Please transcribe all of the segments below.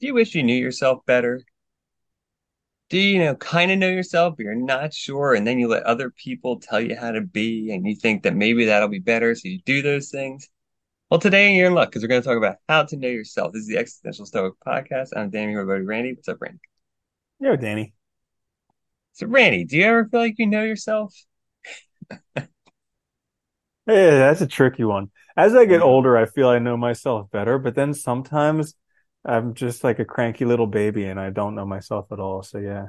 Do you wish you knew yourself better? Do you, you know, kind of know yourself, but you're not sure, and then you let other people tell you how to be, and you think that maybe that'll be better, so you do those things? Well, today you're in luck because we're going to talk about how to know yourself. This is the Existential Stoic Podcast. I'm Danny, my buddy Randy. What's up, Randy? Yo, Danny. So, Randy, do you ever feel like you know yourself? Hey, that's a tricky one. As I get Mhm. older, I feel I know myself better, but then sometimes I'm just like a cranky little baby and I don't know myself at all. So yeah.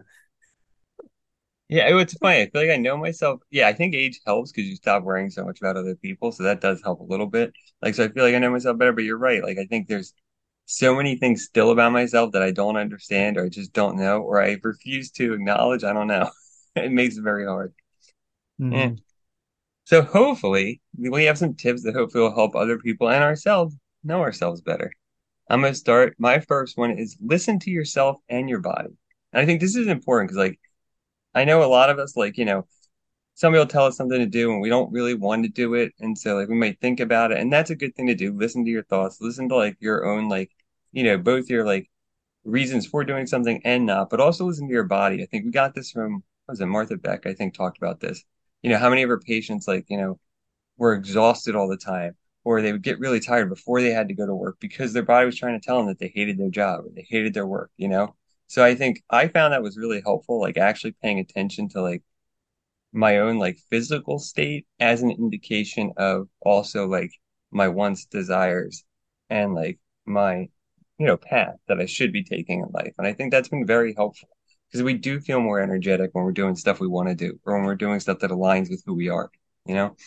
Yeah, it's funny. I feel like I know myself. Yeah, I think age helps because you stop worrying so much about other people. So that does help a little bit. Like, so I feel like I know myself better, but you're right. Like, I think there's so many things still about myself that I don't understand or I just don't know or I refuse to acknowledge. I don't know. It makes it very hard. Yeah. hmm So hopefully we have some tips that hopefully will help other people and ourselves know ourselves better. I'm going to start. My first one is listen to yourself and your body. And I think this is important because, like, I know a lot of us, like, you know, somebody will tell us something to do and we don't really want to do it. And so, like, we might think about it. And that's a good thing to do. Listen to your thoughts, listen to, like, your own, like, you know, both your, like, reasons for doing something and not, but also listen to your body. I think we got this from, was it, Martha Beck, I think, talked about this. You know, how many of her patients, like, you know, were exhausted all the time, or they would get really tired before they had to go to work because their body was trying to tell them that they hated their job or they hated their work, you know? So I think I found that was really helpful, like actually paying attention to like my own like physical state as an indication of also like my wants, desires, and like my, you know, path that I should be taking in life. And I think that's been very helpful because we do feel more energetic when we're doing stuff we want to do or when we're doing stuff that aligns with who we are, you know?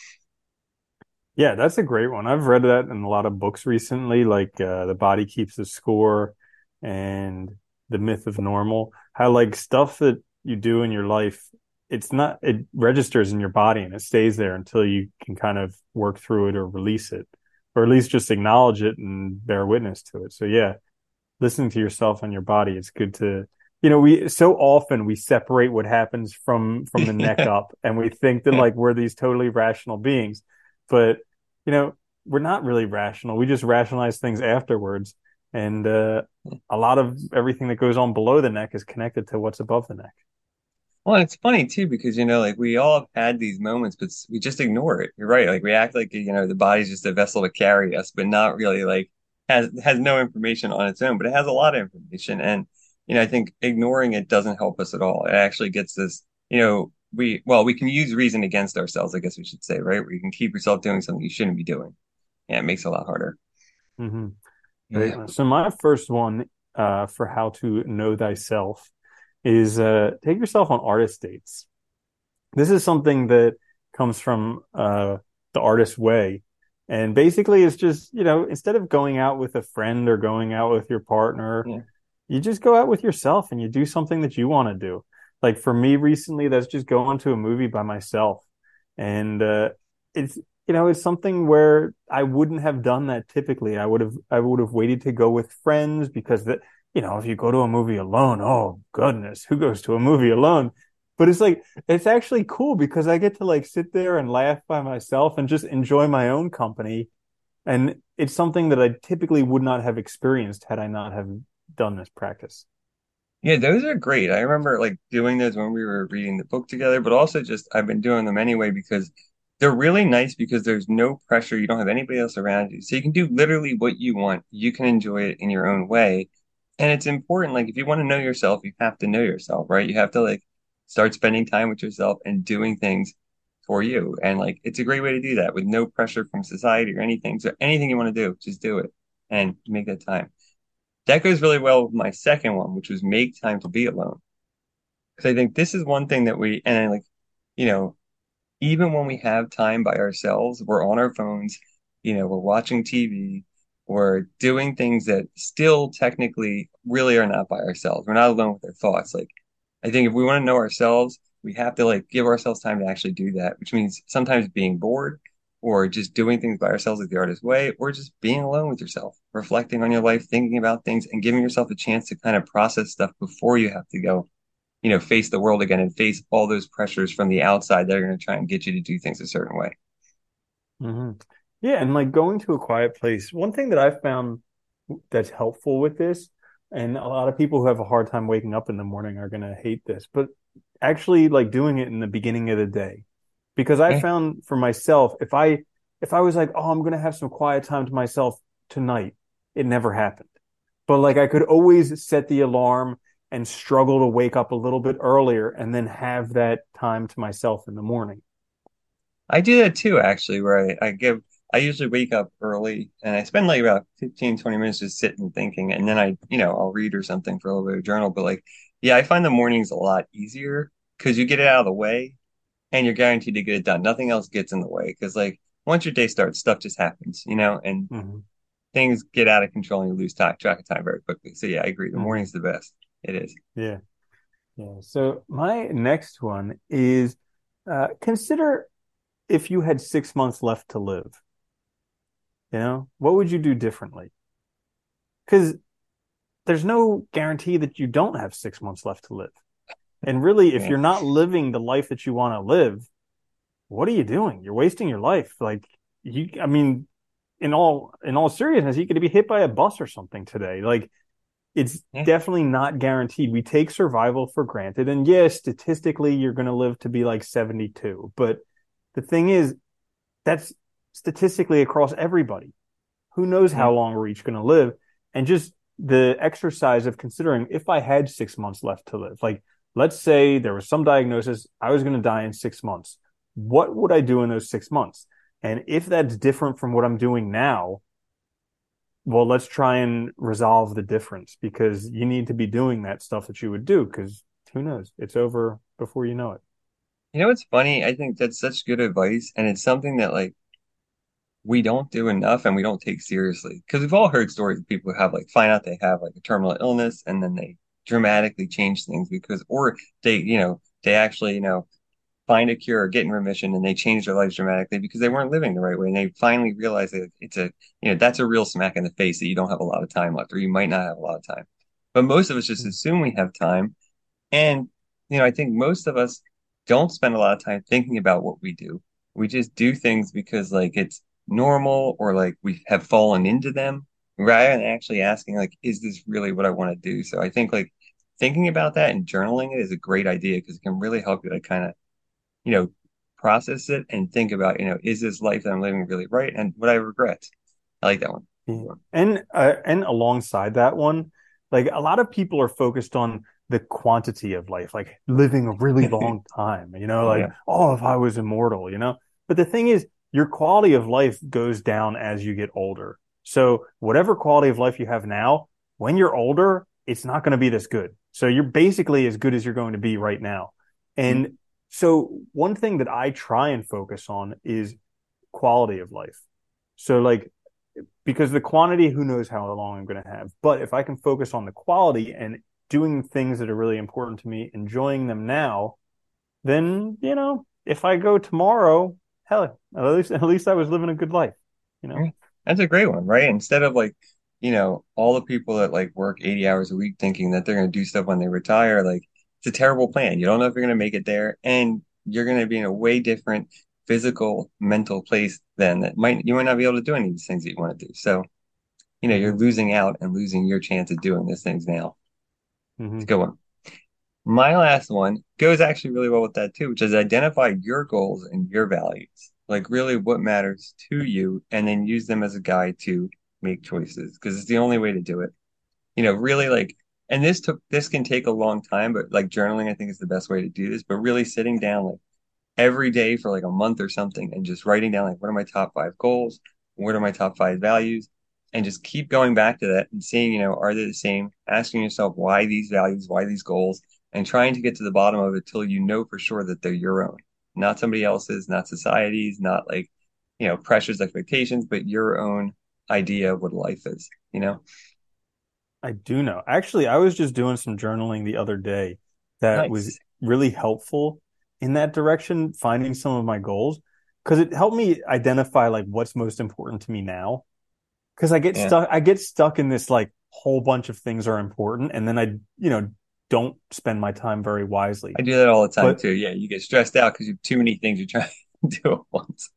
Yeah, that's a great one. I've read that in a lot of books recently, like uh, The Body Keeps the Score and The Myth of Normal. How like stuff that you do in your life, it's not it registers in your body and it stays there until you can kind of work through it or release it, or at least just acknowledge it and bear witness to it. So yeah, listening to yourself and your body, it's good to you know, we so often we separate what happens from from the neck up and we think that like we're these totally rational beings. But you know, we're not really rational. We just rationalize things afterwards. And uh, a lot of everything that goes on below the neck is connected to what's above the neck. Well, it's funny too because you know, like we all have had these moments, but we just ignore it. You're right. Like we act like you know the body's just a vessel to carry us, but not really like has has no information on its own, but it has a lot of information. And you know, I think ignoring it doesn't help us at all. It actually gets this you know, we well, we can use reason against ourselves, I guess we should say, right? Where you can keep yourself doing something you shouldn't be doing. Yeah, it makes it a lot harder. Mm-hmm. Yeah. So my first one uh, for how to know thyself is uh, take yourself on artist dates. This is something that comes from uh, the artist way. And basically, it's just, you know, instead of going out with a friend or going out with your partner, Yeah. you just go out with yourself and you do something that you want to do. Like for me recently, that's just going to a movie by myself. And uh, it's, you know, it's something where I wouldn't have done that typically. I would have, I would have waited to go with friends because that, you know, if you go to a movie alone, oh goodness, who goes to a movie alone? But it's like, it's actually cool because I get to like sit there and laugh by myself and just enjoy my own company. And it's something that I typically would not have experienced had I not have done this practice. Yeah, those are great. I remember like doing those when we were reading the book together, but also just I've been doing them anyway because they're really nice because there's no pressure. You don't have anybody else around you. So you can do literally what you want. You can enjoy it in your own way. And it's important, like if you want to know yourself, you have to know yourself, right? You have to like start spending time with yourself and doing things for you. And like it's a great way to do that with no pressure from society or anything. So anything you want to do, just do it and make that time. That goes really well with my second one, which was make time to be alone. Because I think this is one thing that we, and I like, you know, even when we have time by ourselves, we're on our phones, you know, we're watching TV, we're doing things that still technically really are not by ourselves. We're not alone with our thoughts. Like, I think if we want to know ourselves, we have to like give ourselves time to actually do that, which means sometimes being bored or just doing things by ourselves like the artist way, or just being alone with yourself, reflecting on your life, thinking about things and giving yourself a chance to kind of process stuff before you have to go you know, face the world again and face all those pressures from the outside that are going to try and get you to do things a certain way. hmm Yeah, and like going to a quiet place. One thing that I've found that's helpful with this and a lot of people who have a hard time waking up in the morning are going to hate this, but actually like doing it in the beginning of the day. Because I Okay. found for myself, if I if I was like, oh, I'm going to have some quiet time to myself tonight, it never happened. But like I could always set the alarm and struggle to wake up a little bit earlier and then have that time to myself in the morning. I do that too, actually, where I, I give, I usually wake up early and I spend like about 15, 20 minutes just sitting and thinking. And then I, you know, I'll read or something for a little bit of journal. But like, yeah, I find the mornings a lot easier because you get it out of the way and you're guaranteed to get it done. Nothing else gets in the way because like once your day starts, stuff just happens, you know, and hmm things get out of control and you lose time, track of time very quickly. So yeah, I agree. The hmm morning's the best. It is. Yeah. Yeah. So my next one is uh, consider if you had six months left to live, you know, what would you do differently? Because there's no guarantee that you don't have six months left to live. And really, if Yeah. you're not living the life that you want to live, what are you doing? You're wasting your life. Like you, I mean, in all in all seriousness, you could be hit by a bus or something today. Like it's Yeah. definitely not guaranteed. We take survival for granted. And yes, statistically, you're going to live to be like 72. But the thing is, that's statistically across everybody. Who knows how long we're each going to live? And just the exercise of considering if I had six months left to live, like let's say there was some diagnosis, I was going to die in six months. What would I do in those six months? And if that's different from what I'm doing now, well, let's try and resolve the difference because you need to be doing that stuff that you would do because who knows? It's over before you know it. You know what's funny? I think that's such good advice, and it's something that like we don't do enough and we don't take seriously. Because we've all heard stories of people who have like find out they have like a terminal illness and then they dramatically change things because or they, you know, they actually, you know, find a cure or get in remission and they change their lives dramatically because they weren't living the right way. And they finally realize that it's a, you know, that's a real smack in the face that you don't have a lot of time left or you might not have a lot of time. But most of us just mm-hmm. assume we have time. And, you know, I think most of us don't spend a lot of time thinking about what we do. We just do things because like it's normal or like we have fallen into them rather than actually asking like, is this really what I want to do? So I think like thinking about that and journaling it is a great idea because it can really help you to kind of, you know, process it and think about, you know, is this life that I'm living really right? And what I regret. I like that one. And uh, and alongside that one, like a lot of people are focused on the quantity of life, like living a really long time, you know, like, Yeah. oh, if I was immortal, you know. But the thing is, your quality of life goes down as you get older. So whatever quality of life you have now, when you're older, it's not going to be this good. So you're basically as good as you're going to be right now. And mm-hmm. so one thing that I try and focus on is quality of life. So like because the quantity, who knows how long I'm going to have. But if I can focus on the quality and doing things that are really important to me, enjoying them now, then, you know, if I go tomorrow, hell, at least, at least I was living a good life, you know? That's a great one, right? Instead of like, you know, all the people that like work 80 hours a week thinking that they're going to do stuff when they retire, like it's a terrible plan. You don't know if you're going to make it there and you're going to be in a way different physical, mental place then that might, you might not be able to do any of these things that you want to do. So, you know, you're Mhm. losing out and losing your chance of doing these things now. It's a Mhm. good one. My last one goes actually really well with that too, which is identify your goals and your values. Like really what matters to you, and then use them as a guide to make choices because it's the only way to do it. You know, really like, and this took, this can take a long time, but like journaling, I think is the best way to do this. But really sitting down like every day for like a month or something and just writing down like what are my top five goals? What are my top five values? And just keep going back to that and seeing, you know, are they the same? Asking yourself why these values, why these goals, and trying to get to the bottom of it till you know for sure that they're your own, not somebody else's, not society's, not like, you know, pressures, expectations, but your own idea of what life is, you know? I do know. Actually, I was just doing some journaling the other day that was really helpful in that direction, finding some of my goals, because it helped me identify like what's most important to me now. Because I get Yeah. stuck, I get stuck in this like whole bunch of things are important, and then I, you know, don't spend my time very wisely. I do that all the time But too. Yeah. You get stressed out because you have too many things you're trying to do at once.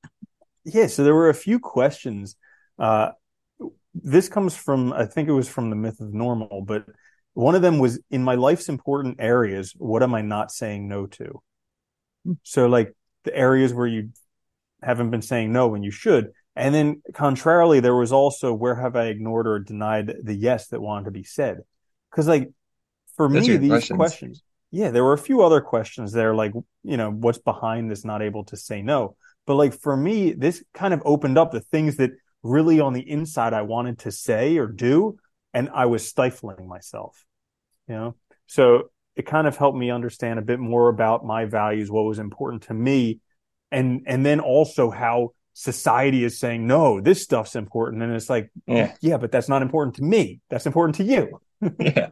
yeah, so there were a few questions uh, this comes from I think it was from the myth of normal, but one of them was in my life's important areas, what am I not saying no to? Hmm. So like the areas where you haven't been saying no when you should. And then contrarily, there was also where have I ignored or denied the yes that wanted to be said? Because like for Those me, these questions. questions, yeah, there were a few other questions there, like, you know, what's behind this not able to say no? But like for me, this kind of opened up the things that really on the inside I wanted to say or do, and I was stifling myself, you know? So it kind of helped me understand a bit more about my values, what was important to me, and and then also how society is saying no this stuff's important and it's like yeah. Yeah but that's not important to me. That's important to you. Yeah.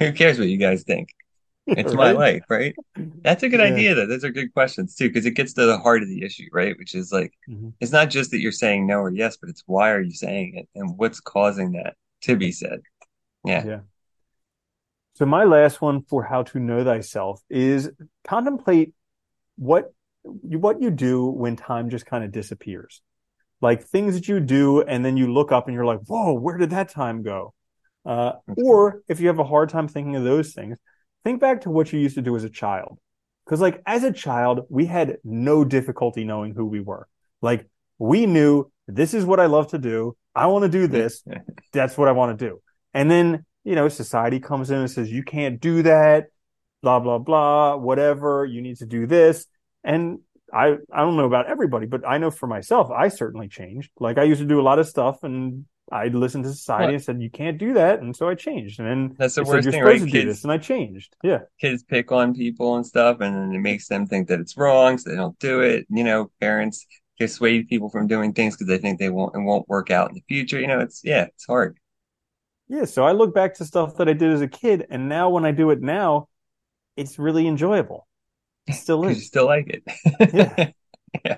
Who cares what you guys think it's right? my life right that's a good yeah. idea though those are good questions too because it gets to the heart of the issue right which is like mm-hmm. it's not just that you're saying no or yes but it's why are you saying it and what's causing that to be said yeah yeah so my last one for how to know thyself is contemplate what what you do when time just kind of disappears. Like things that you do, and then you look up and you're like, whoa, where did that time go? Uh, or if you have a hard time thinking of those things, think back to what you used to do as a child. Because, like, as a child, we had no difficulty knowing who we were. Like, we knew this is what I love to do. I want to do this. That's what I want to do. And then, you know, society comes in and says, you can't do that, blah, blah, blah, whatever. You need to do this. And I I don't know about everybody, but I know for myself, I certainly changed. Like I used to do a lot of stuff and I listened to society what? and said you can't do that, and so I changed. And then that's the worst said, thing, right? Kids, and I changed. Yeah, kids pick on people and stuff, and then it makes them think that it's wrong, so they don't do it. You know, parents dissuade people from doing things because they think they won't and won't work out in the future. You know, it's yeah, it's hard. Yeah, so I look back to stuff that I did as a kid, and now when I do it now, it's really enjoyable. Still is. You still like it. yeah. yeah.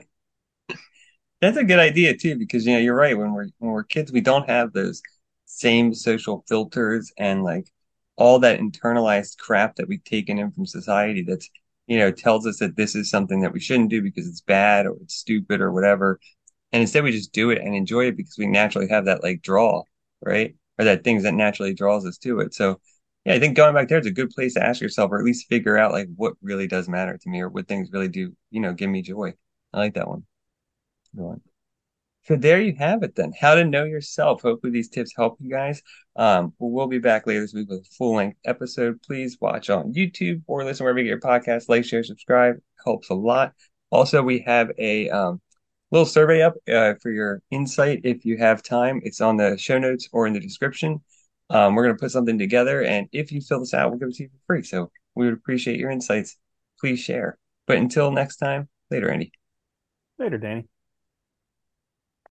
That's a good idea too, because you know you're right. When we're when we're kids, we don't have those same social filters and like all that internalized crap that we've taken in from society. That's you know tells us that this is something that we shouldn't do because it's bad or it's stupid or whatever. And instead, we just do it and enjoy it because we naturally have that like draw, right? Or that things that naturally draws us to it. So yeah, I think going back there is a good place to ask yourself, or at least figure out like what really does matter to me, or what things really do, you know, give me joy. I like that one. One. So there you have it then. How to know yourself. Hopefully these tips help you guys. Um, we'll be back later this week with a full length episode. Please watch on YouTube or listen wherever you get your podcast. Like, share, subscribe. Helps a lot. Also, we have a um, little survey up uh, for your insight if you have time. It's on the show notes or in the description. Um, we're going to put something together, and if you fill this out, we'll give it to you for free. So we would appreciate your insights. Please share. But until next time, later, Randy. Later, Danny.